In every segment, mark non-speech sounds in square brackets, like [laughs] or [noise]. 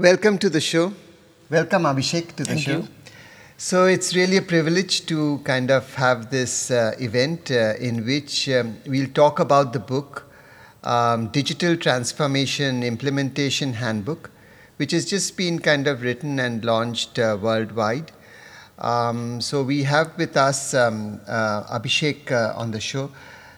Welcome to the show. Welcome, Abhishek, to the Thank show. you. So it's really a privilege to kind of have this uh, event uh, in which um, we'll talk about the book um, Digital Transformation Implementation Handbook, which has just been kind of written and launched uh, worldwide. Um, so we have with us um, uh, Abhishek uh, on the show.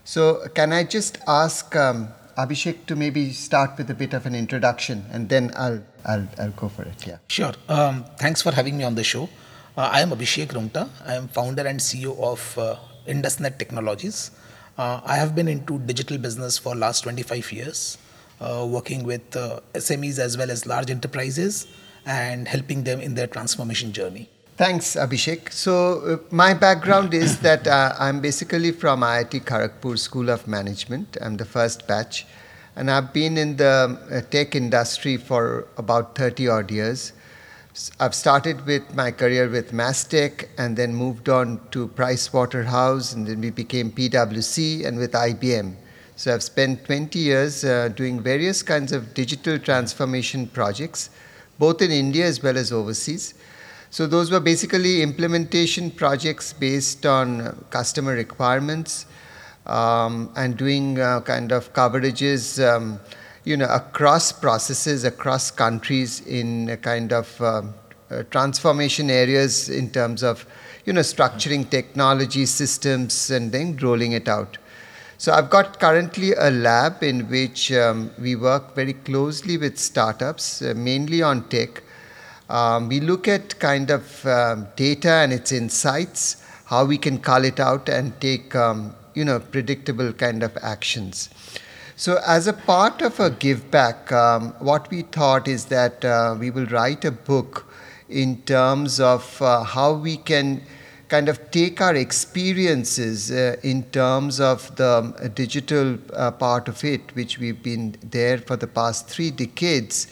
So can I just ask um, Abhishek to maybe start with a bit of an introduction, and then I'll I'll, I'll go for it. Yeah. Sure. Um, thanks for having me on the show. Uh, I am Abhishek Rungta. I am founder and CEO of uh, IndusNet Technologies. Uh, I have been into digital business for last 25 years, uh, working with uh, SMEs as well as large enterprises and helping them in their transformation journey. Thanks, Abhishek. So, uh, my background is [coughs] that uh, I'm basically from IIT Kharagpur School of Management. I'm the first batch, and I've been in the uh, tech industry for about 30 odd years. I've started with my career with Mastech and then moved on to Price Waterhouse, and then we became PwC and with IBM. So, I've spent 20 years uh, doing various kinds of digital transformation projects, both in India as well as overseas. So those were basically implementation projects based on customer requirements um, and doing uh, kind of coverages, um, you know, across processes, across countries in kind of um, uh, transformation areas in terms of, you know, structuring technology systems and then rolling it out. So I've got currently a lab in which um, we work very closely with startups, uh, mainly on tech. Um, we look at kind of um, data and its insights, how we can call it out and take um, you know predictable kind of actions. So as a part of a give back, um, what we thought is that uh, we will write a book in terms of uh, how we can kind of take our experiences uh, in terms of the um, digital uh, part of it, which we've been there for the past three decades,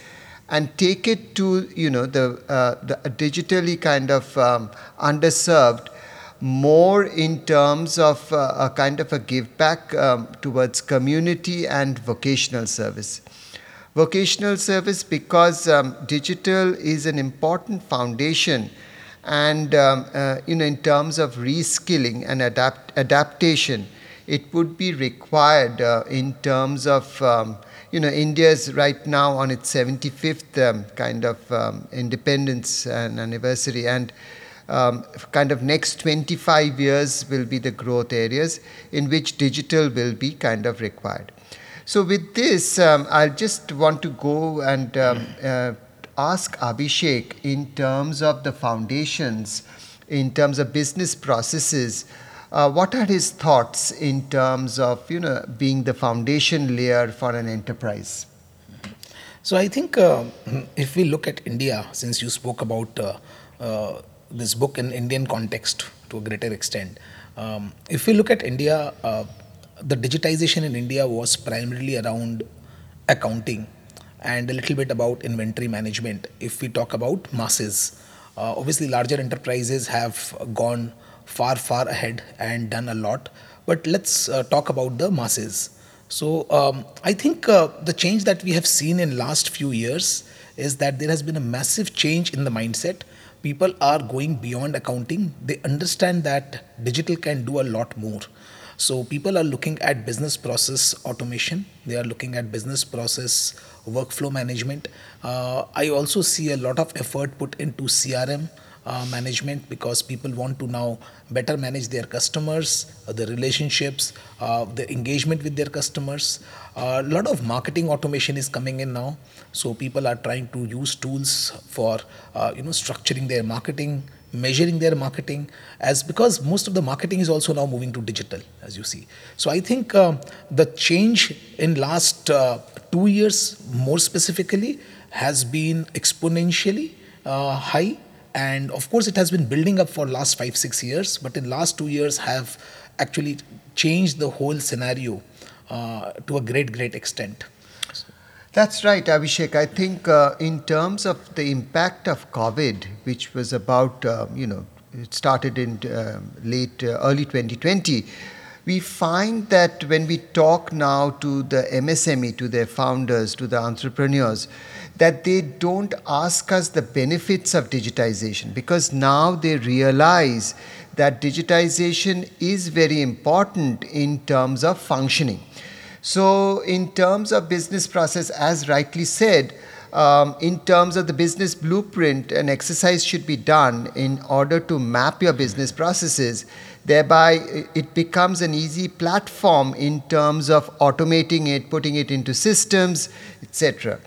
and take it to you know the, uh, the digitally kind of um, underserved more in terms of uh, a kind of a give back um, towards community and vocational service. Vocational service because um, digital is an important foundation and um, uh, you know in terms of reskilling and adapt adaptation it would be required uh, in terms of um, you know India is right now on its 75th um, kind of um, independence and anniversary. And um, kind of next 25 years will be the growth areas in which digital will be kind of required. So with this um, i just want to go and um, uh, ask abhishek in terms of the foundations in terms of business processes uh, what are his thoughts in terms of you know being the foundation layer for an enterprise So I think uh, [clears throat] if we look at India, since you spoke about uh, uh, this book in Indian context to a greater extent, um, if we look at India, uh, the digitization in India was primarily around accounting and a little bit about inventory management. If we talk about masses, uh, obviously larger enterprises have gone far, far ahead and done a lot. But let's uh, talk about the masses. So um, I think uh, the change that we have seen in last few years is that there has been a massive change in the mindset. People are going beyond accounting. They understand that digital can do a lot more. So people are looking at business process automation. They are looking at business process workflow management. Uh, I also see a lot of effort put into CRM uh, management because people want to now better manage their customers, uh, the relationships, uh, the engagement with their customers. A lot of marketing automation is coming in now, so people are trying to use tools for uh, you know structuring their marketing, measuring their marketing, as because most of the marketing is also now moving to digital, as you see. So I think uh, the change in last uh, two years, more specifically, has been exponentially high and of course it has been building up for last 5 6 years but in last 2 years have actually changed the whole scenario uh, to a great great extent That's right, Abhishek. I think uh, in terms of the impact of COVID, which was about, uh, you know, it started in uh, late, uh, early 2020, we find that when we talk now to the MSME, to their founders, to the entrepreneurs, that they don't ask us the benefits of digitization because now they realize that digitization is very important in terms of functioning. So, in terms of business process, as rightly said, um, in terms of the business blueprint, an exercise should be done in order to map your business processes. Thereby, it becomes an easy platform in terms of automating it, putting it into systems, etc.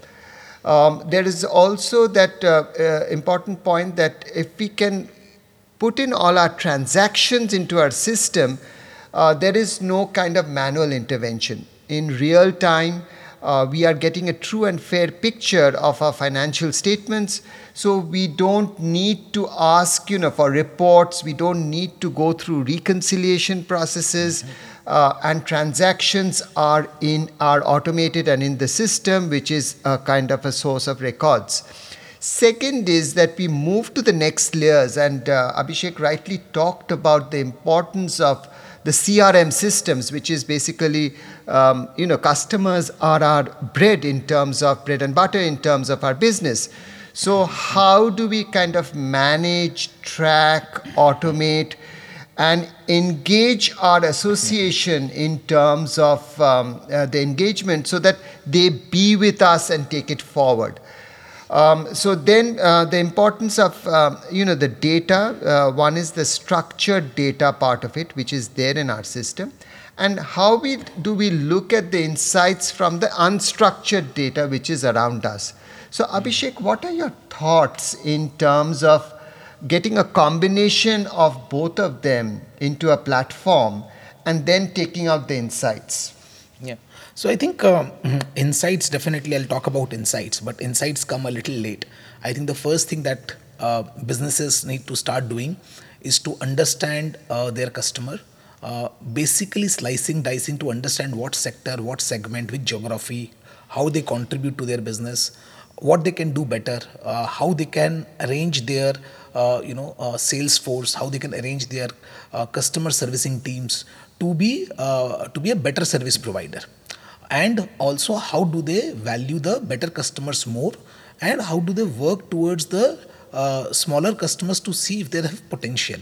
Um, there is also that uh, uh, important point that if we can put in all our transactions into our system, uh, there is no kind of manual intervention in real time. Uh, we are getting a true and fair picture of our financial statements. So we don't need to ask, you know, for reports. We don't need to go through reconciliation processes. Uh, and transactions are in are automated and in the system, which is a kind of a source of records. Second is that we move to the next layers, and uh, Abhishek rightly talked about the importance of the CRM systems, which is basically, um, you know, customers are our bread in terms of bread and butter in terms of our business. So, how do we kind of manage, track, automate, and engage our association in terms of um, uh, the engagement so that they be with us and take it forward? Um, so then uh, the importance of um, you know the data uh, one is the structured data part of it which is there in our system and how we do we look at the insights from the unstructured data which is around us so abhishek what are your thoughts in terms of getting a combination of both of them into a platform and then taking out the insights yeah so I think uh, [clears throat] insights definitely I'll talk about insights, but insights come a little late. I think the first thing that uh, businesses need to start doing is to understand uh, their customer. Uh, basically, slicing, dicing to understand what sector, what segment, which geography, how they contribute to their business, what they can do better, uh, how they can arrange their uh, you know sales force, how they can arrange their customer servicing teams to be to be a better service provider. And also how do they value the better customers more? And how do they work towards the uh, smaller customers to see if they have potential?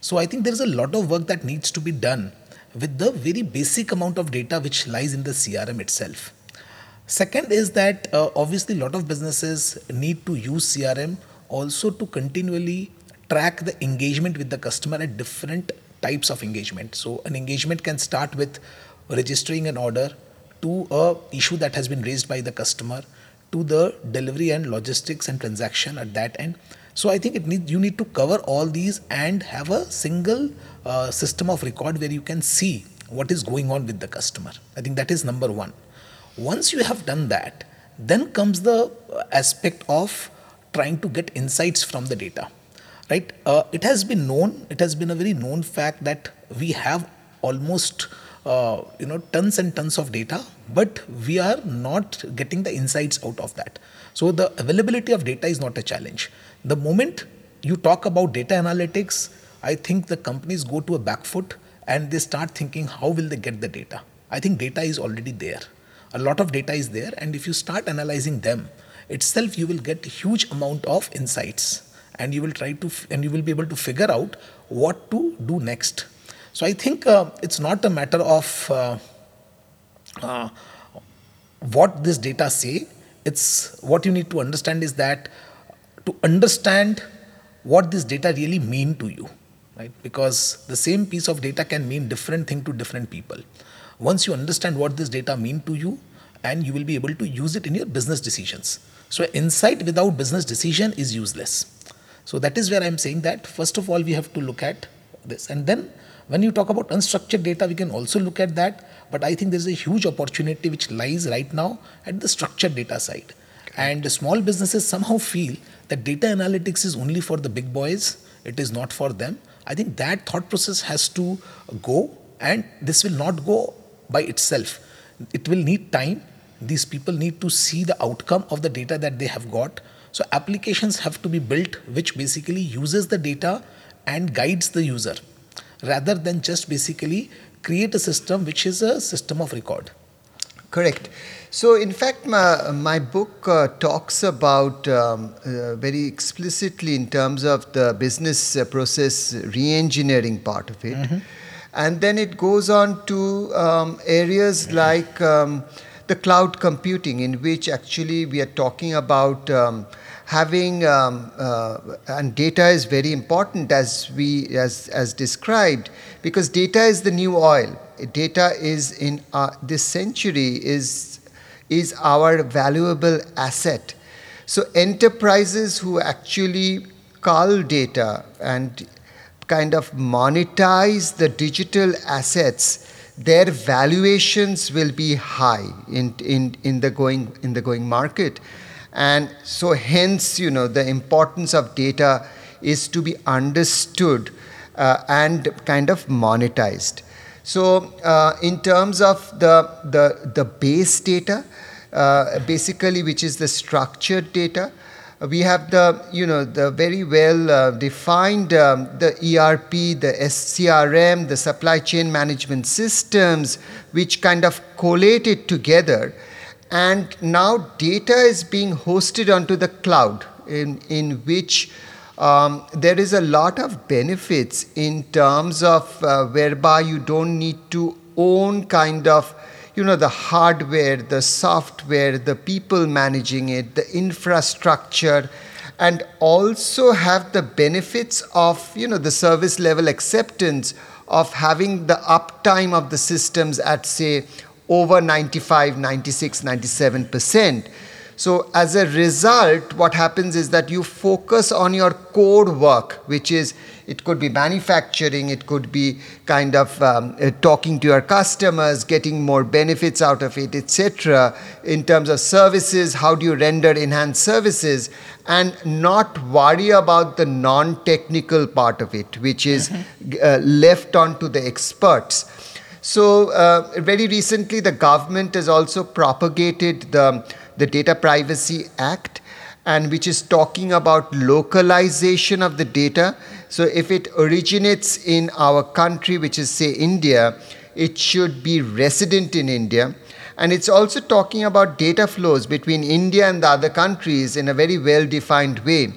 So i think there is a lot of work that needs to be done with the very basic amount of data which lies in the crm itself second is that uh, obviously a lot of businesses need to use crm also to continually track the engagement with the customer at different types of engagement. So an engagement can start with registering an order to a issue that has been raised by the customer to the delivery and logistics and transaction at that end. So i think it need, you need to cover all these and have a single uh, system of record where you can see what is going on with the customer. I think that is number 1 once you have done that then comes the uh, aspect of trying to get insights from the data right? Uh, it has been known it has been a very known fact that we have almost uh, you know tons and tons of data but we are not getting the insights out of that. So the availability of data is not a challenge. The moment you talk about data analytics i think the companies go to a back foot and they start thinking how will they get the data? I think data is already there a lot of data is there and if you start analyzing them itself you will get a huge amount of insights and you will try to f- and you will be able to figure out what to do next so I think uh, it's not a matter of uh, uh, what this data say. It's what you need to understand is that to understand what this data really mean to you, right? Because the same piece of data can mean different thing to different people. Once you understand what this data mean to you, and you will be able to use it in your business decisions. So insight without business decision is useless. So that is where I'm saying that first of all we have to look at this, and then when you talk about unstructured data, we can also look at that. But I think there's a huge opportunity which lies right now at the structured data side. And small businesses somehow feel that data analytics is only for the big boys, it is not for them. I think that thought process has to go, and this will not go by itself. It will need time. These people need to see the outcome of the data that they have got. So, applications have to be built which basically uses the data and guides the user rather than just basically create a system which is a system of record. Correct. So, in fact, my, my book uh, talks about um, uh, very explicitly in terms of the business uh, process re engineering part of it. Mm-hmm. And then it goes on to um, areas like um, the cloud computing, in which actually we are talking about um, having um, uh, and data is very important as we as as described because data is the new oil data is in uh, this century is is our valuable asset. So enterprises who actually cull data and kind of monetize the digital assets, their valuations will be high in, in, in, the going, in the going market. And so hence, you know, the importance of data is to be understood uh, and kind of monetized. So, uh, in terms of the, the, the base data, uh, basically, which is the structured data, we have the you know the very well uh, defined um, the ERP, the SCRM, the supply chain management systems, which kind of collate it together, and now data is being hosted onto the cloud, in in which um, there is a lot of benefits in terms of uh, whereby you don't need to own kind of you know the hardware the software the people managing it the infrastructure and also have the benefits of you know the service level acceptance of having the uptime of the systems at say over 95 96 97 percent. So, as a result, what happens is that you focus on your core work, which is it could be manufacturing, it could be kind of um, uh, talking to your customers, getting more benefits out of it, etc. In terms of services, how do you render enhanced services, and not worry about the non technical part of it, which is mm-hmm. uh, left on to the experts. So, uh, very recently, the government has also propagated the the Data Privacy Act, and which is talking about localization of the data. So if it originates in our country, which is, say, India, it should be resident in India. And it's also talking about data flows between India and the other countries in a very well defined way.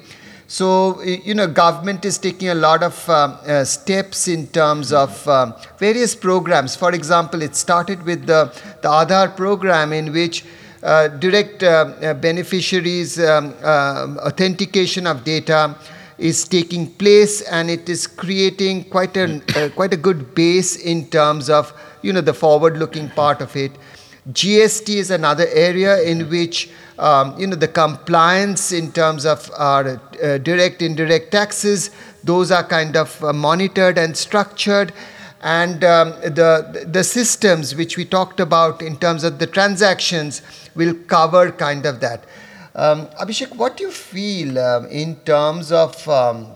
So, you know, government is taking a lot of uh, uh, steps in terms of uh, various programs. For example, it started with the, the Aadhaar program in which uh, direct uh, uh, beneficiaries um, authentication of data is taking place and it is creating quite a uh, quite a good base in terms of you know the forward looking part of it gst is another area in which um, you know the compliance in terms of our uh, direct indirect taxes those are kind of uh, monitored and structured and um, the the systems which we talked about in terms of the transactions will cover kind of that. Um, Abhishek, what do you feel um, in terms of um,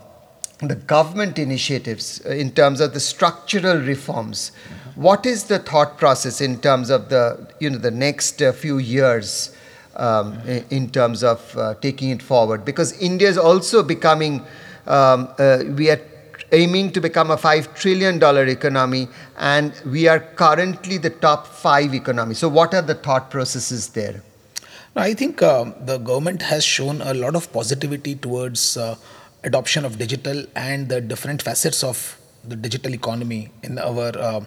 the government initiatives, uh, in terms of the structural reforms? Mm-hmm. What is the thought process in terms of the you know the next uh, few years? Um, in terms of uh, taking it forward, because India is also becoming, um, uh, we are aiming to become a $5 trillion economy, and we are currently the top five economy. So, what are the thought processes there? I think uh, the government has shown a lot of positivity towards uh, adoption of digital and the different facets of the digital economy in our uh,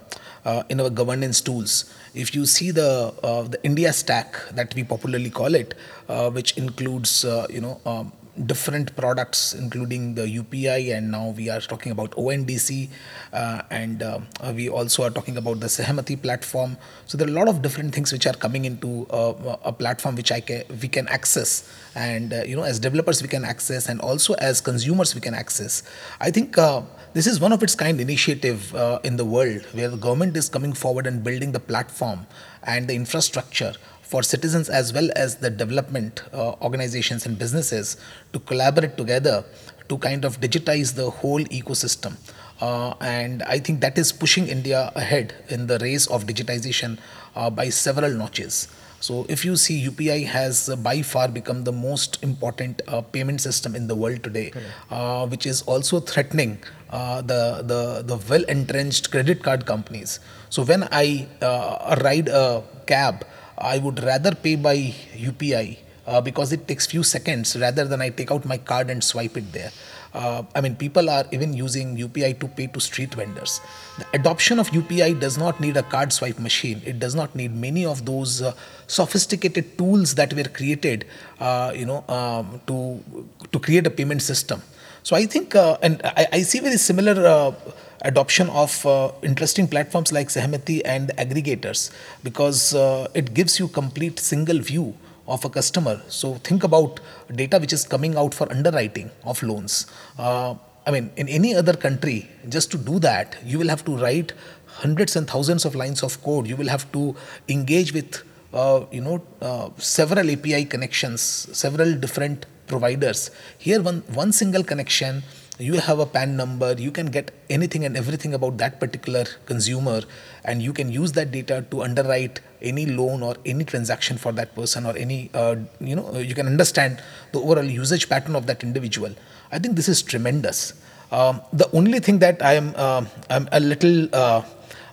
uh in our governance tools. If you see the uh, the India stack that we popularly call it, uh, which includes you know um, different products, including the UPI, and now we are talking about ONDC, uh, and uh, we also are talking about the Sahamati platform. So there are a lot of different things which are coming into uh, a platform which I can we can access, and uh, you know as developers we can access, and also as consumers we can access. I think uh, this is one of its kind initiative uh, in the world where the government is coming forward and building the platform and the infrastructure for citizens as well as the development uh, organizations and businesses to collaborate together to kind of digitize the whole ecosystem. Uh, and I think that is pushing India ahead in the race of digitization uh, by several notches. So, if you see, UPI has uh, by far become the most important uh, payment system in the world today, uh, which is also threatening uh, the the the well entrenched credit card companies. So, when I ride a cab I would rather pay by UPI uh, because it takes few seconds rather than I take out my card and swipe it there. Uh, I mean, people are even using UPI to pay to street vendors. The adoption of UPI does not need a card swipe machine. It does not need many of those uh, sophisticated tools that were created, uh, you know, um, to to create a payment system. So I think, uh, and I, I, see very similar uh, adoption of uh, interesting platforms like Sahamati and aggregators because it gives you complete single view of a customer. So think about data which is coming out for underwriting of loans. Uh, I mean, in any other country, just to do that, you will have to write hundreds and thousands of lines of code. You will have to engage with, uh, you know, uh, several API connections, several different providers. Here, one one single connection you have a PAN number, you can get anything and everything about that particular consumer, and you can use that data to underwrite any loan or any transaction for that person, or any, uh, you know, you can understand the overall usage pattern of that individual. I think this is tremendous. Um, the only thing that I am uh, I'm a little uh,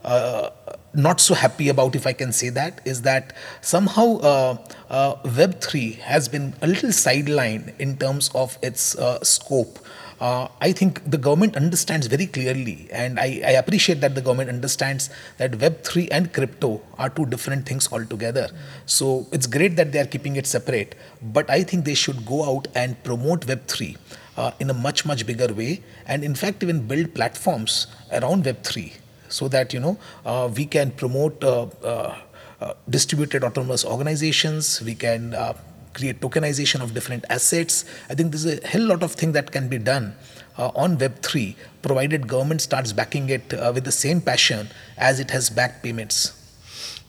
uh not so happy about, if I can say that, is that somehow uh, uh, Web3 has been a little sidelined in terms of its scope uh, I think the government understands very clearly, and I, I, appreciate that the government understands that Web3 and crypto are two different things altogether. So it's great that they are keeping it separate, but I think they should go out and promote Web3 uh, in a much, much bigger way, and in fact, even build platforms around Web3 so that you know uh, we can promote. Uh, uh, uh, distributed autonomous organizations, we can create tokenization of different assets. I think there's a hell lot of thing that can be done uh, on Web3, provided government starts backing it uh, with the same passion as it has backed payments.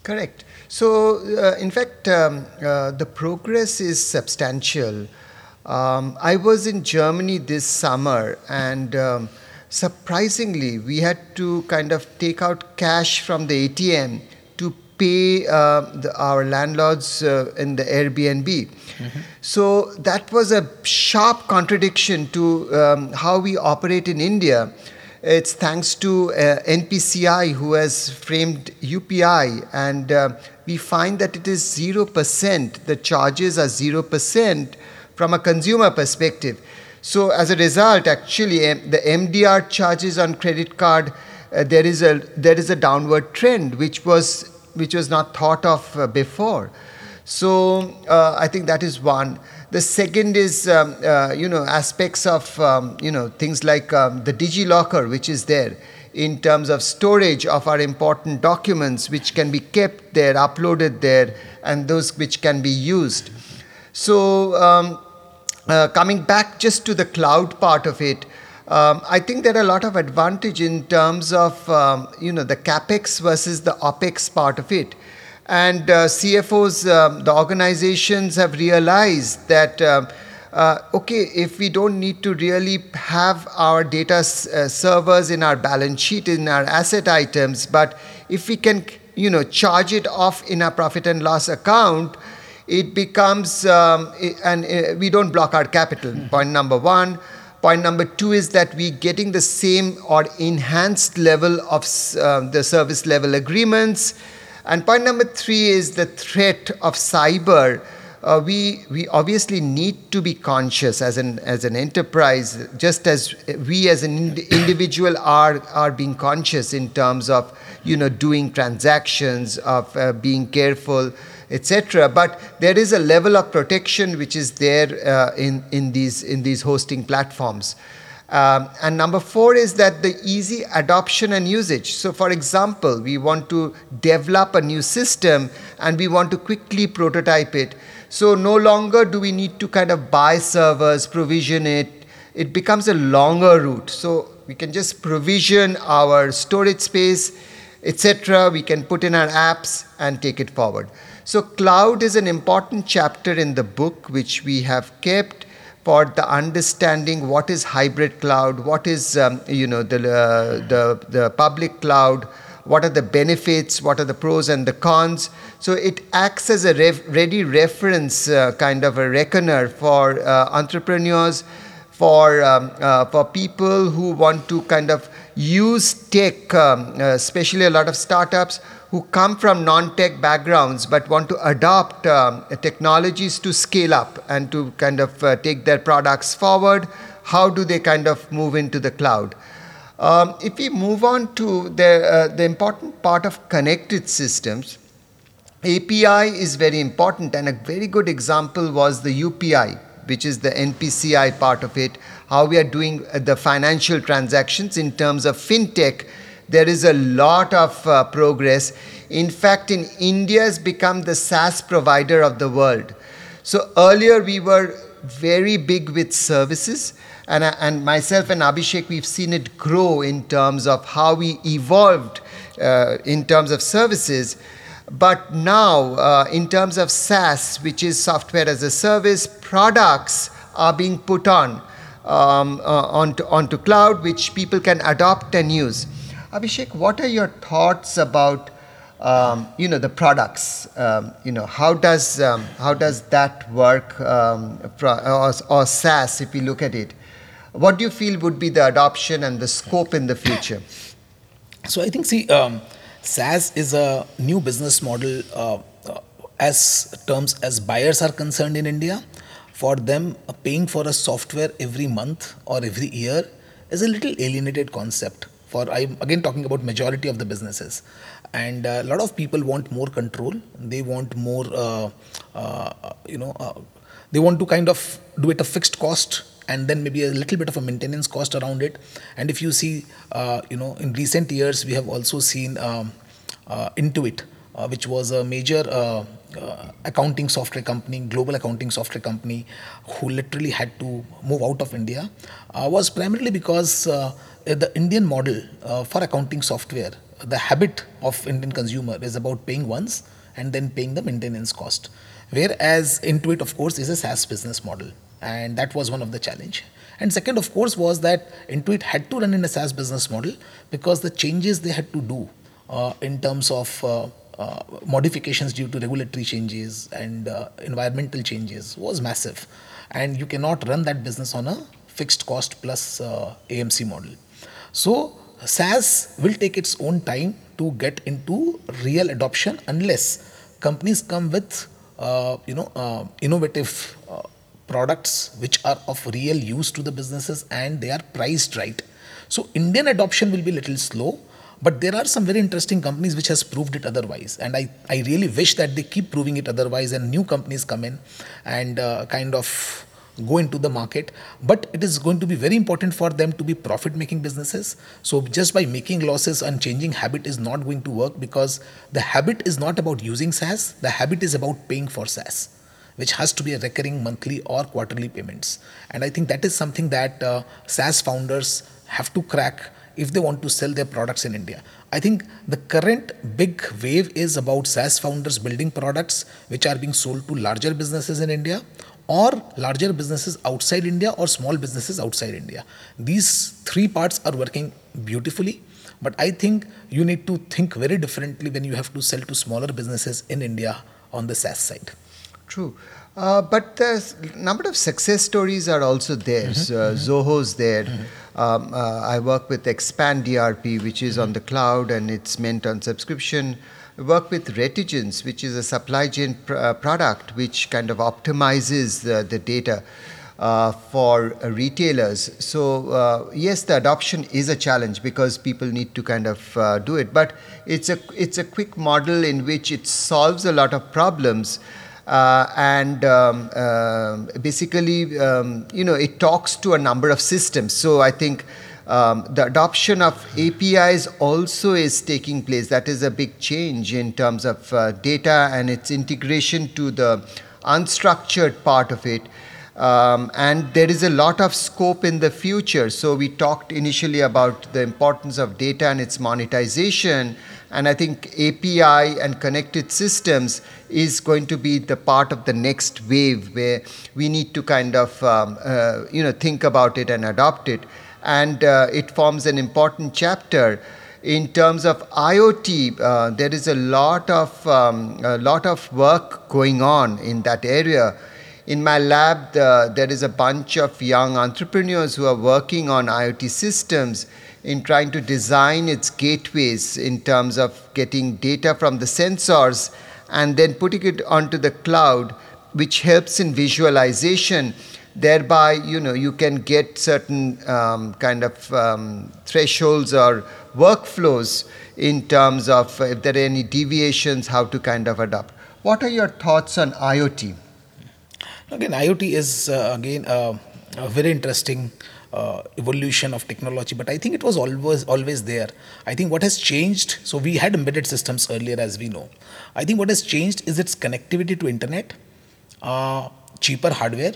Correct. So, uh, in fact, um, uh, the progress is substantial. Um, I was in Germany this summer, and um, surprisingly, we had to kind of take out cash from the ATM pay uh, the, our landlords uh, in the Airbnb. Mm-hmm. So that was a sharp contradiction to um, how we operate in India. It's thanks to uh, NPCI who has framed UPI, and uh, we find that it is 0%. The charges are 0% from a consumer perspective. So, as a result, actually, the MDR charges on credit card, uh, there, is a, there is a downward trend, which was which was not thought of uh, before. So uh, I think that is one. The second is, um, uh, you know, aspects of, um, you know, things like um, the DigiLocker, which is there in terms of storage of our important documents, which can be kept there, uploaded there, and those which can be used. So um, uh, coming back just to the cloud part of it, um, I think there are a lot of advantage in terms of um, you know the capex versus the opex part of it, and uh, CFOs, um, the organizations have realized that. Um, uh, okay, if we don't need to really have our data uh, servers in our balance sheet, in our asset items, but if we can, you know, charge it off in our profit and loss account, it becomes, um, and uh, we don't block our capital. Point number one. Point number two is that we're getting the same or enhanced level of uh, the service level agreements. And point number three is the threat of cyber. Uh, we, we obviously need to be conscious as an, as an enterprise, just as we as an ind- individual are, are being conscious in terms of you know, doing transactions, of uh, being careful etc. But there is a level of protection which is there uh, in, in, these, in these hosting platforms. Um, and number four is that the easy adoption and usage. So, for example, we want to develop a new system and we want to quickly prototype it. So, no longer do we need to kind of buy servers, provision it. It becomes a longer route. So, we can just provision our storage space, etc. We can put in our apps and take it forward. So, cloud is an important chapter in the book which we have kept for the understanding what is hybrid cloud, what is um, you know the, uh, the the public cloud, what are the benefits, what are the pros and the cons. So it acts as a ready reference uh, kind of a reckoner for uh, entrepreneurs for, um, uh, for people who want to kind of use tech, um, uh, especially a lot of startups who come from non-tech backgrounds but want to adopt um, technologies to scale up and to kind of uh, take their products forward. How do they kind of move into the cloud? Um, if we move on to the, uh, the important part of connected systems, API is very important, and a very good example was the UPI, which is the NPCI part of it, how we are doing uh, the financial transactions in terms of fintech. There is a lot of uh, progress. In fact, in India has become the SaaS provider of the world. So earlier we were very big with services, and, uh, and myself and Abhishek, we've seen it grow in terms of how we evolved uh, in terms of services. But now, uh, in terms of SaaS, which is software as a service, products are being put on um, uh, onto, onto cloud, which people can adopt and use. Abhishek, what are your thoughts about um, you know the products? Um, you know how does um, how does that work um, or, or SaaS if you look at it? What do you feel would be the adoption and the scope in the future? So I think see um, SaaS is a new business model uh, uh, as terms as buyers are concerned in India. For them, uh, paying for a software every month or every year is a little alienated concept. For I'm again talking about majority of the businesses, and a lot of people want more control. They want more, uh, uh, you know, uh, they want to kind of do it a fixed cost and then maybe a little bit of a maintenance cost around it. And if you see, uh, you know, in recent years, we have also seen um, uh, Intuit, uh, which was a major uh, uh, accounting software company, global accounting software company, who literally had to move out of India, uh, was primarily because the Indian model for accounting software, the habit of Indian consumer is about paying once and then paying the maintenance cost. Whereas Intuit, of course, is a SaaS business model and that was one of the challenge and second of course was that intuit had to run in a saas business model because the changes they had to do uh, in terms of uh, uh, modifications due to regulatory changes and uh, environmental changes was massive. And you cannot run that business on a fixed cost plus uh, amc model. So saas will take its own time to get into real adoption unless companies come with uh, you know innovative products which are of real use to the businesses and they are priced right. So Indian adoption will be little slow, but there are some very interesting companies which has proved it otherwise. And i, I really wish that they keep proving it otherwise and new companies come in and uh, kind of go into the market. But it is going to be very important for them to be profit making businesses. So just by making losses and changing habit is not going to work because the habit is not about using saas. The habit is about paying for saas which has to be a recurring monthly or quarterly payments. And I think that is something that uh, SaaS founders have to crack if they want to sell their products in India. I think the current big wave is about SaaS founders building products which are being sold to larger businesses in India or larger businesses outside India or small businesses outside India. These three parts are working beautifully. But I think you need to think very differently when you have to sell to smaller businesses in India on the SaaS side. True. Uh, but the number of success stories are also there. Mm-hmm. So, uh, mm-hmm. Zoho's there. Mm-hmm. Um, uh, I work with Expand DRP, which is on the cloud and it's meant on subscription. I work with Retigence, which is a supply chain pr- uh, product which kind of optimizes the, the data. Uh, for uh, retailers. So, uh, yes, the adoption is a challenge because people need to kind of uh, do it. But it's a, it's a quick model in which it solves a lot of problems and um, uh, basically, um, you know, it talks to a number of systems. So I think um, the adoption of APIs also is taking place. That is a big change in terms of uh, data and its integration to the unstructured part of it. Um, and there is a lot of scope in the future. So we talked initially about the importance of data and its monetization. And I think API and connected systems is going to be the part of the next wave where we need to kind of um, uh, you know think about it and adopt it. And uh, it forms an important chapter in terms of IoT. Uh, there is a lot of um, a lot of work going on in that area in my lab, the, there is a bunch of young entrepreneurs who are working on IoT systems in trying to design its gateways in terms of getting data from the sensors and then putting it onto the cloud, which helps in visualization. Thereby, you know, you can get certain um, kind of um, thresholds or workflows in terms of if there are any deviations, how to kind of adapt. What are your thoughts on IoT? Again, IoT is uh, again uh, a very interesting uh, evolution of technology, but I think it was always always there. I think what has changed. So we had embedded systems earlier, as we know. I think what has changed is its connectivity to internet, uh, cheaper hardware,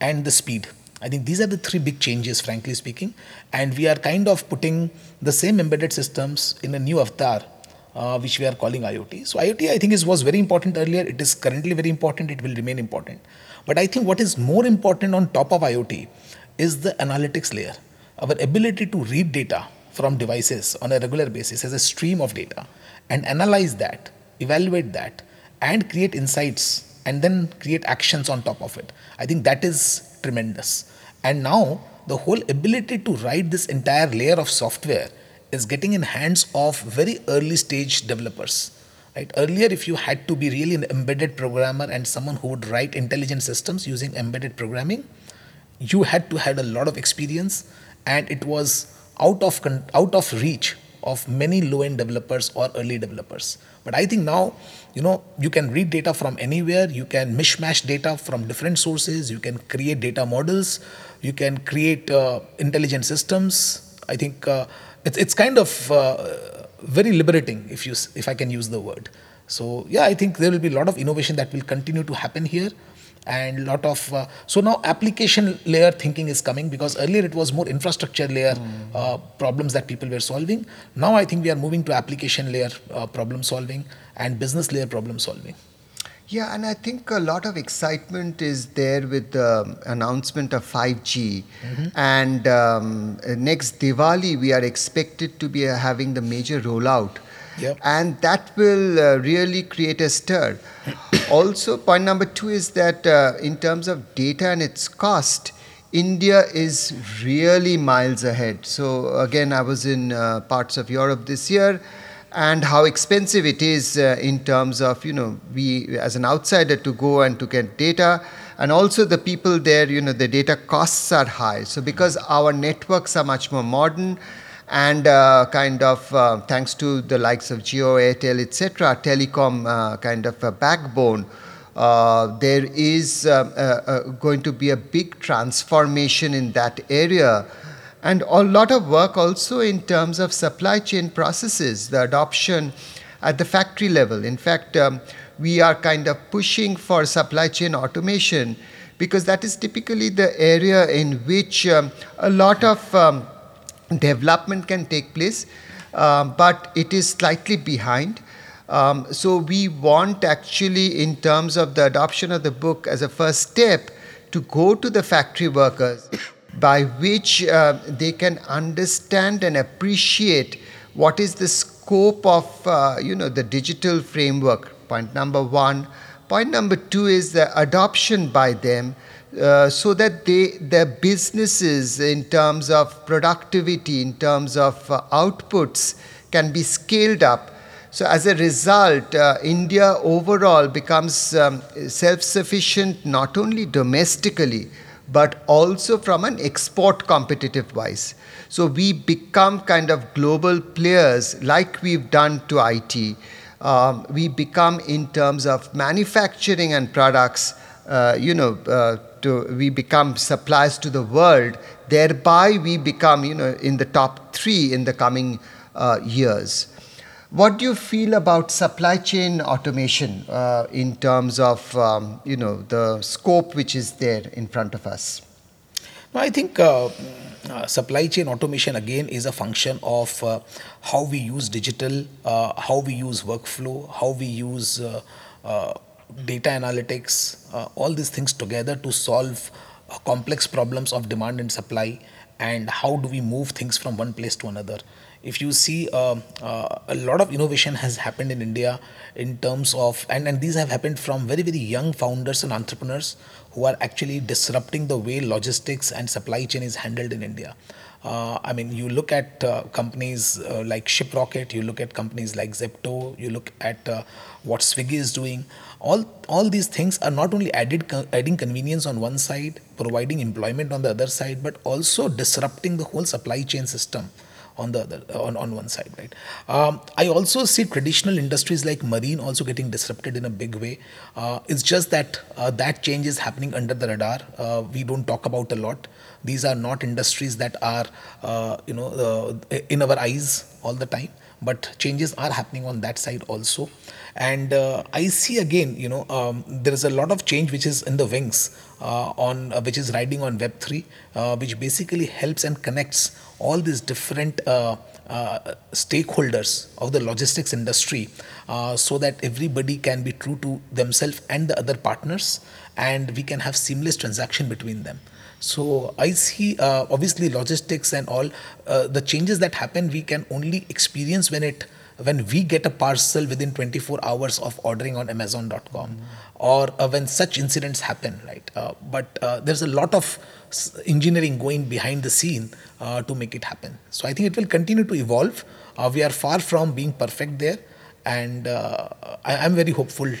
and the speed. I think these are the three big changes, frankly speaking. And we are kind of putting the same embedded systems in a new avatar, uh, which we are calling IoT. So IoT, I think, is was very important earlier. It is currently very important. It will remain important. But I think what is more important on top of IoT is the analytics layer. Our ability to read data from devices on a regular basis as a stream of data and analyze that, evaluate that, and create insights and then create actions on top of it. I think that is tremendous. And now the whole ability to write this entire layer of software is getting in hands of very early stage developers. Right? Earlier, if you had to be really an embedded programmer and someone who would write intelligent systems using embedded programming, you had to had a lot of experience and it was out of out of reach of many low end developers or early developers. But i think now you know you can read data from anywhere you can mishmash data from different sources you can create data models you can create uh, intelligent systems. I think uh, it's, it's kind of uh, very liberating if you if i can use the word. So yeah i think there will be a lot of innovation that will continue to happen here and a lot of uh, so now application layer thinking is coming because earlier it was more infrastructure layer mm. uh, problems that people were solving now i think we are moving to application layer uh, problem solving and business layer problem solving yeah, and I think a lot of excitement is there with the announcement of 5G. Mm-hmm. And um, next Diwali, we are expected to be having the major rollout. Yep. And that will uh, really create a stir. [coughs] also, point number two is that uh, in terms of data and its cost, India is really miles ahead. So, again, I was in uh, parts of Europe this year and how expensive it is uh, in terms of, you know, we as an outsider to go and to get data. And also the people there, you know, the data costs are high. So, because our networks are much more modern, and uh, kind of uh, thanks to the likes of Jio, Airtel, etc., telecom uh, kind of a backbone. Uh, there is uh, uh, going to be a big transformation in that area and a lot of work also in terms of supply chain processes, the adoption at the factory level. In fact, um, we are kind of pushing for supply chain automation because that is typically the area in which um, a lot of um, development can take place, um, but it is slightly behind. Um, so we want actually, in terms of the adoption of the book as a first step, to go to the factory workers, [coughs] by which uh, they can understand and appreciate what is the scope of, uh, you know, the digital framework. Point number one. Point number two is the adoption by them uh, so that they, their businesses in terms of productivity, in terms of uh, outputs can be scaled up. So as a result, uh, India overall becomes um, self-sufficient not only domestically, but also from an export competitive wise. So we become kind of global players like we've done to IT. Um, we become in terms of manufacturing and products, uh, you know, uh, to, we become suppliers to the world. Thereby, we become, you know, in the top three in the coming uh, years. What do you feel about supply chain automation uh, in terms of, um, you know, the scope which is there in front of us? I think uh, uh, supply chain automation again is a function of uh, how we use digital, uh, how we use workflow, how we use data analytics, uh, all these things together to solve uh, complex problems of demand and supply, and how do we move things from one place to another. if you see uh, uh, a lot of innovation has happened in India in terms of, and, and these have happened from very, very young founders and entrepreneurs who are actually disrupting the way logistics and supply chain is handled in India. Uh, I mean, you look at uh, companies uh, like Shiprocket, you look at companies like Zepto, you look at uh, what Swiggy is doing. All all these things are not only added adding convenience on one side, providing employment on the other side, but also disrupting the whole supply chain system on the other on, on one side right? Um, i also see traditional industries like marine also getting disrupted in a big way. Uh, it's just that uh, that change is happening under the radar. Uh, we don't talk about a lot. These are not industries that are uh, you know uh, in our eyes all the time but changes are happening on that side also and uh, i see again you know um, there is a lot of change which is in the wings uh, on uh, which is riding on web3 uh, which basically helps and connects all these different uh, uh, stakeholders of the logistics industry so that everybody can be true to themselves and the other partners and we can have seamless transaction between them. So I see uh, obviously logistics and all uh, the changes that happen we can only experience when it when we get a parcel within 24 hours of ordering on amazon.com mm. or uh, when such incidents happen right uh, but uh, there's a lot of engineering going behind the scene uh, to make it happen so i think it will continue to evolve we are far from being perfect there and I, am very hopeful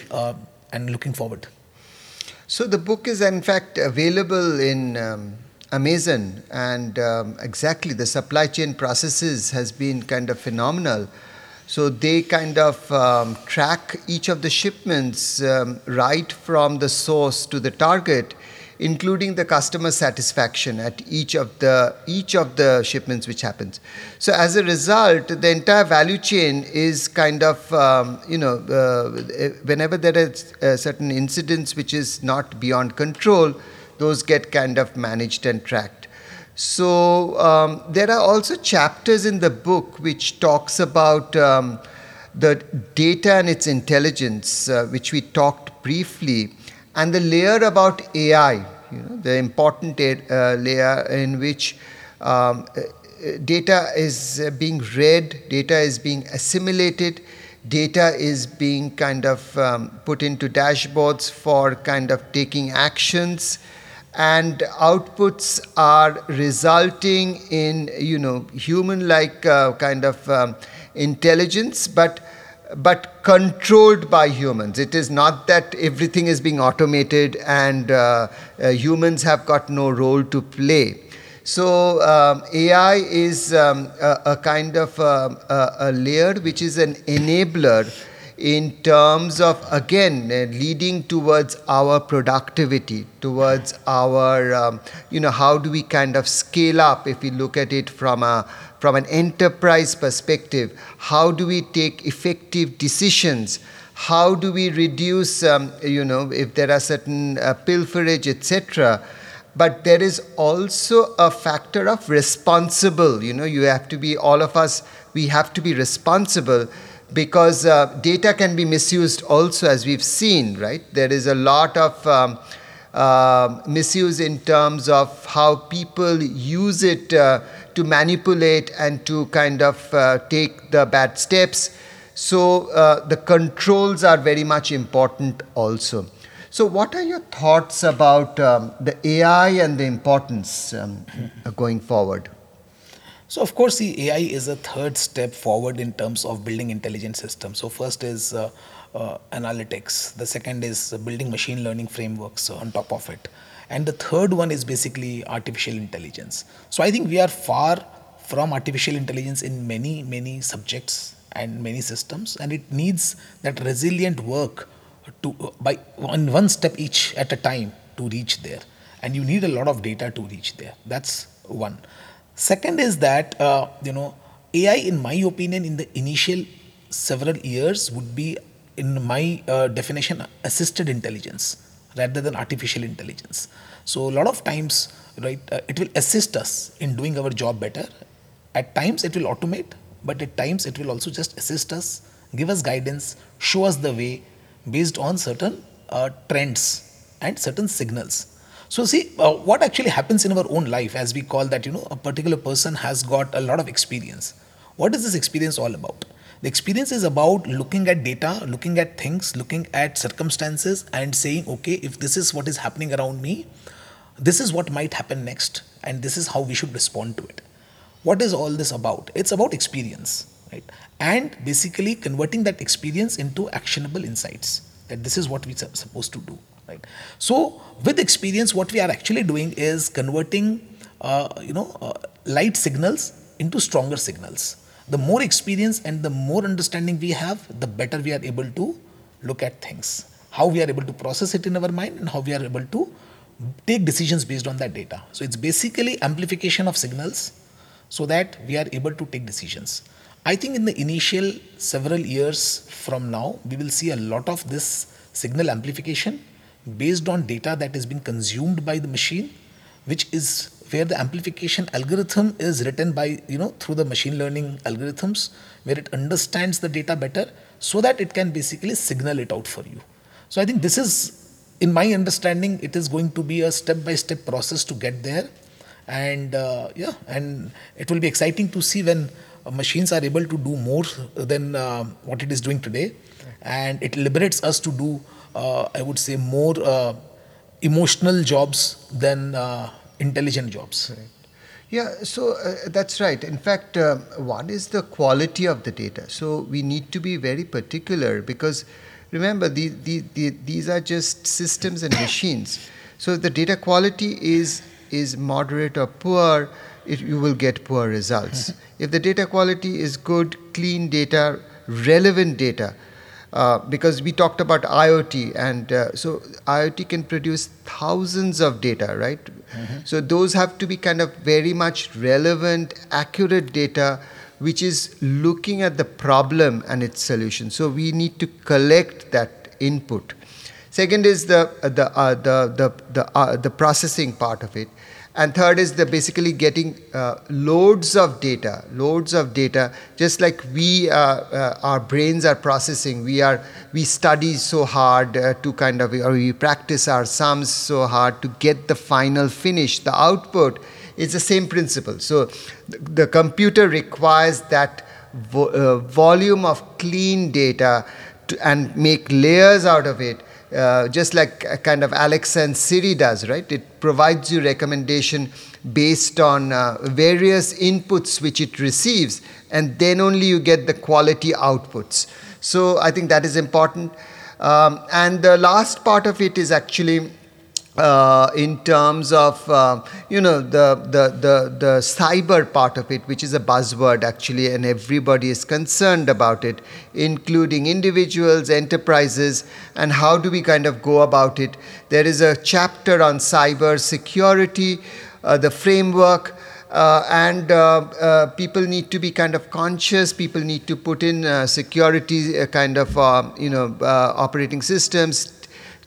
and looking forward so the book is in fact available in um, Amazon, and um, exactly the supply chain processes has been kind of phenomenal. So they kind of um, track each of the shipments um, right from the source to the target including the customer satisfaction at each of the each of the shipments which happens. So as a result, the entire value chain is kind of um, you know uh, whenever there is certain incidents which is not beyond control, those get kind of managed and tracked. So um, there are also chapters in the book which talks about um, the data and its intelligence, uh, which we talked briefly and the layer about AI, you know, the important uh, layer in which um, uh, data is uh, being read, data is being assimilated, data is being kind of um, put into dashboards for kind of taking actions and outputs are resulting in you know human like uh, kind of um, intelligence but but controlled by humans. It is not that everything is being automated and uh, uh, humans have got no role to play. So um, AI is um, a, a, kind of um, a, a, layer which is an enabler in terms of again uh, leading towards our productivity, towards our um, you know how do we kind of scale up if we look at it from a from an enterprise perspective, how do we take effective decisions? How do we reduce, um, you know, if there are certain uh, pilferage, etc. But there is also a factor of responsible. You know, you have to be, all of us, we have to be responsible because uh, data can be misused also, as we've seen, right? There is a lot of um, uh, misuse in terms of how people use it uh, to manipulate and to kind of uh, take the bad steps. So uh, the controls are very much important also. So, what are your thoughts about um, the AI and the importance um, going forward? So, of course, the AI is a third step forward in terms of building intelligent systems. So, first is uh, uh, analytics, the second is building machine learning frameworks on top of it. And the third one is basically artificial intelligence. So i think we are far from artificial intelligence in many many subjects and many systems. And it needs that resilient work to by one, one step each at a time to reach there. And you need a lot of data to reach there. That's one second is that uh, you know ai in my opinion in the initial several years would be in my uh, definition assisted intelligence rather than artificial intelligence. So a lot of times, right, uh, it will assist us in doing our job better. At times it will automate, but at times it will also just assist us, give us guidance, show us the way based on certain uh, trends and certain signals. So see uh, what actually happens in our own life as we call that you know a particular person has got a lot of experience What is this experience all about? The experience is about looking at data, looking at things, looking at circumstances, and saying, okay, if this is what is happening around me, this is what might happen next, and this is how we should respond to it. What is all this about? It's about experience, right? And basically converting that experience into actionable insights. That this is what we're supposed to do, right? So with experience, what we are actually doing is converting, uh, you know, uh, light signals into stronger signals. The more experience and the more understanding we have, the better we are able to look at things. How we are able to process it in our mind and how we are able to take decisions based on that data. So it's basically amplification of signals so that we are able to take decisions. I think in the initial several years from now, we will see a lot of this signal amplification based on data that is being consumed by the machine, which is where the amplification algorithm is written by, you know, through the machine learning algorithms, where it understands the data better so that it can basically signal it out for you. So I think this is in my understanding, it is going to be a step-by-step process to get there, and uh, yeah, and it will be exciting to see when uh, machines are able to do more than uh, what it is doing today, and it liberates us to do, I would say, more uh, emotional jobs than uh, intelligent jobs. Right. Yeah, so uh, that's right. In fact, uh, one is the quality of the data. So we need to be very particular because remember, the, the, the, these are just systems and machines. So if the data quality is, is moderate or poor, it, you will get poor results. [laughs] if the data quality is good, clean data, relevant data, uh, because we talked about IoT, and uh, so IoT can produce thousands of data, right? Mm-hmm. So those have to be kind of very much relevant, accurate data which is looking at the problem and its solution. So we need to collect that input. Second is the the uh, the the the, uh, the processing part of it, and third is the basically getting uh, loads of data, loads of data. Just like we, uh, uh, our brains are processing. We are we study so hard uh, to kind of, or we practice our sums so hard to get the final finish, the output it's the same principle. So the, the computer requires that vo uh, volume of clean data to, and make layers out of it. Uh, just like kind of Alexa and Siri does, right? It provides you recommendation based on uh, various inputs which it receives, and then only you get the quality outputs. So I think that is important. Um, and the last part of it is actually uh, in terms of uh, you know the, the the the cyber part of it which is a buzzword actually and everybody is concerned about it including individuals enterprises and how do we kind of go about it there is a chapter on cyber security uh, the framework uh, and uh, uh, people need to be kind of conscious. People need to put in uh, security uh, kind of uh, you know operating systems,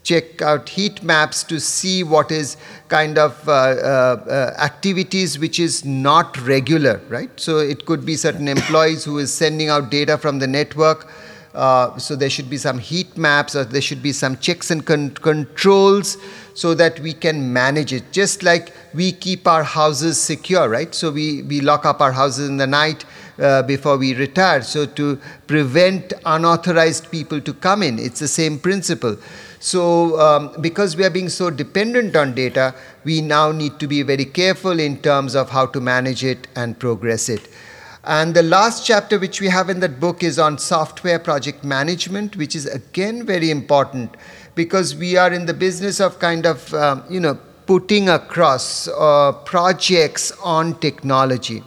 check out heat maps to see what is kind of uh, uh, uh, activities which is not regular, right? So it could be certain employees who is sending out data from the network. Uh, so there should be some heat maps or there should be some checks and con controls so that we can manage it. Just like we keep our houses secure, right? So we, we lock up our houses in the night uh, before we retire. So to prevent unauthorized people to come in, it's the same principle. So um, because we are being so dependent on data, we now need to be very careful in terms of how to manage it and progress it. And the last chapter which we have in that book is on software project management, which is again very important because we are in the business of kind of, um, you know, putting across uh, projects on technology.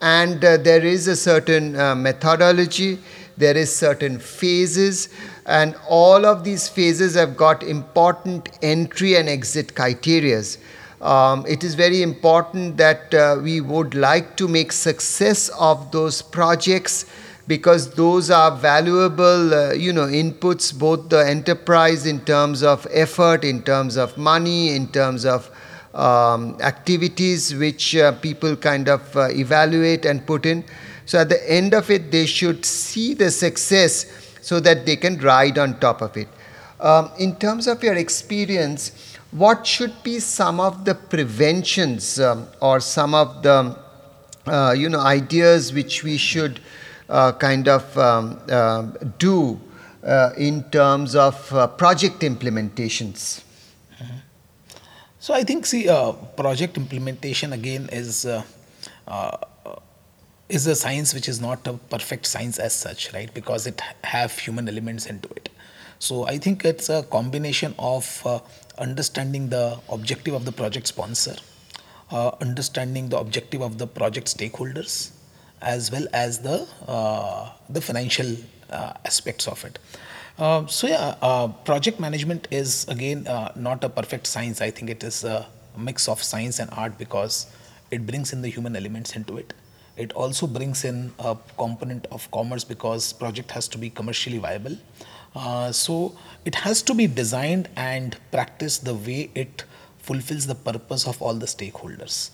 And uh, there is a certain uh, methodology, there is certain phases, and all of these phases have got important entry and exit criterias. Um, it is very important that uh, we would like to make success of those projects because those are valuable uh, you know inputs both the enterprise in terms of effort in terms of money in terms of um, activities which uh, people kind of uh, evaluate and put in so at the end of it they should see the success so that they can ride on top of it. Um, in terms of your experience, what should be some of the preventions um, or some of the uh, you know, ideas which we should uh, kind of um, uh, do in terms of uh, project implementations? So I think, see, uh, project implementation again is uh, is a science which is not a perfect science as such, right? Because it have human elements into it. So I think it's a combination of uh, understanding the objective of the project sponsor, uh, understanding the objective of the project stakeholders, as well as the uh, the financial uh, aspects of it. Uh, so yeah, uh, project management is again not a perfect science. I think it is a mix of science and art because it brings in the human elements into it. It also brings in a component of commerce because project has to be commercially viable. Uh, so it has to be designed and practiced the way it fulfills the purpose of all the stakeholders.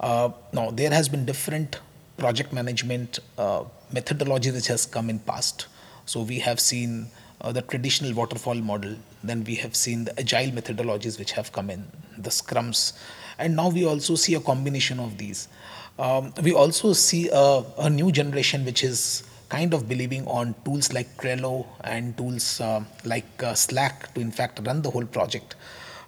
Uh, now there has been different project management uh, methodology which has come in past. So we have seen uh, the traditional waterfall model. Then we have seen the agile methodologies which have come in, the scrums, and now we also see a combination of these. Um, we also see a, a, new generation which is kind of believing on tools like Trello and tools uh, like uh, Slack to in fact run the whole project.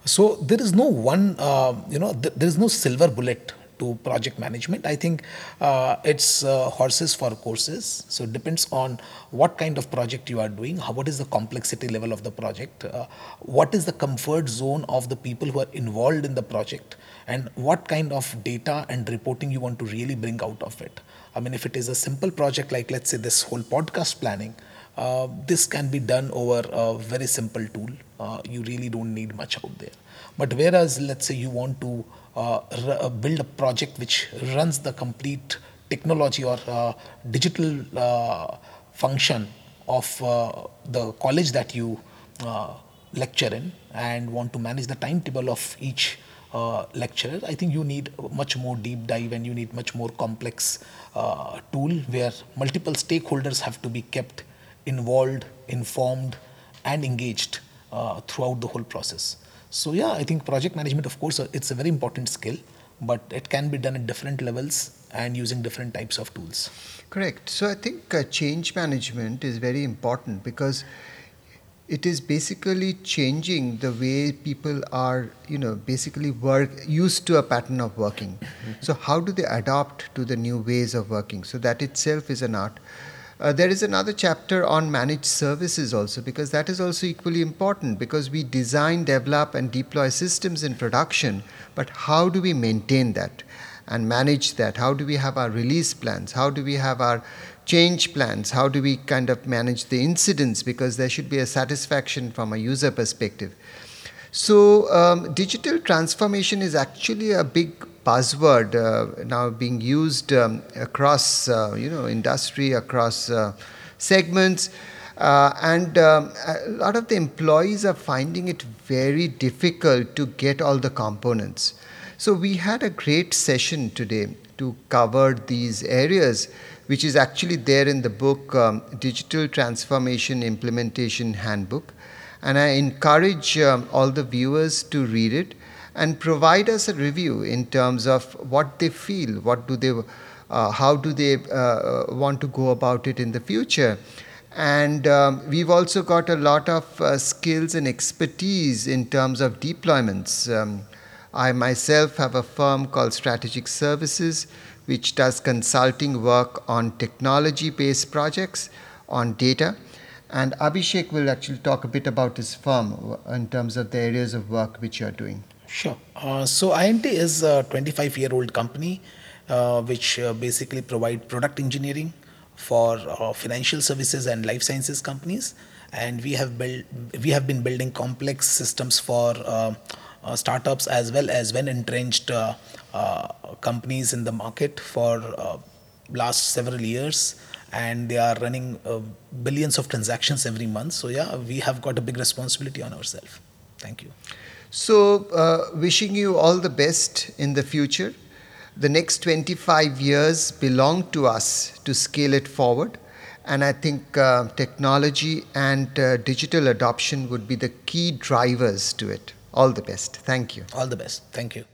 So there is no one, uh, you know, th- there is no silver bullet to project management. I think uh, it's uh, horses for courses. So it depends on what kind of project you are doing, how, what is the complexity level of the project, uh, what is the comfort zone of the people who are involved in the project, and what kind of data and reporting you want to really bring out of it. I mean, if it is a simple project like, let's say, this whole podcast planning, uh, this can be done over a very simple tool. Uh, you really don't need much out there. But whereas, let's say, you want to uh, r- build a project which runs the complete technology or uh, digital uh, function of the college that you lecture in and want to manage the timetable of each lecturer, I think you need much more deep dive and you need much more complex uh, tool where multiple stakeholders have to be kept involved, informed, and engaged uh, throughout the whole process. So yeah, I think project management, of course, uh, it's a very important skill, but it can be done at different levels and using different types of tools. Correct. So I think uh, change management is very important because it is basically changing the way people are, you know, basically work used to a pattern of working. So how do they adapt to the new ways of working? So that itself is an art. Uh, there is another chapter on managed services also because that is also equally important because we design, develop, and deploy systems in production, but how do we maintain that and manage that? How do we have our release plans? How do we have our change plans? How do we kind of manage the incidents? Because there should be a satisfaction from a user perspective. So, um, digital transformation is actually a big buzzword uh, now being used um, across uh, you know industry, across uh, segments. Uh, and um, a lot of the employees are finding it very difficult to get all the components. So, we had a great session today to cover these areas, which is actually there in the book um, Digital Transformation Implementation Handbook and I encourage um, all the viewers to read it and provide us a review in terms of what they feel, what do they, uh, how do they uh, want to go about it in the future. And um, we've also got a lot of uh, skills and expertise in terms of deployments. Um, I myself have a firm called Strategic Services, which does consulting work on technology based projects, on data and Abhishek will actually talk a bit about his firm in terms of the areas of work which you are doing. Sure. Uh, so INT is a 25 year old company uh, which uh, basically provide product engineering for uh, financial services and life sciences companies. And we have built, we have been building complex systems for uh, uh, startups as well as when entrenched companies in the market for last several years and they are running uh, billions of transactions every month. So, yeah, we have got a big responsibility on ourselves. Thank you. So, uh, wishing you all the best in the future. The next 25 years belong to us to scale it forward. And I think uh, technology and uh, digital adoption would be the key drivers to it. All the best. Thank you. All the best. Thank you.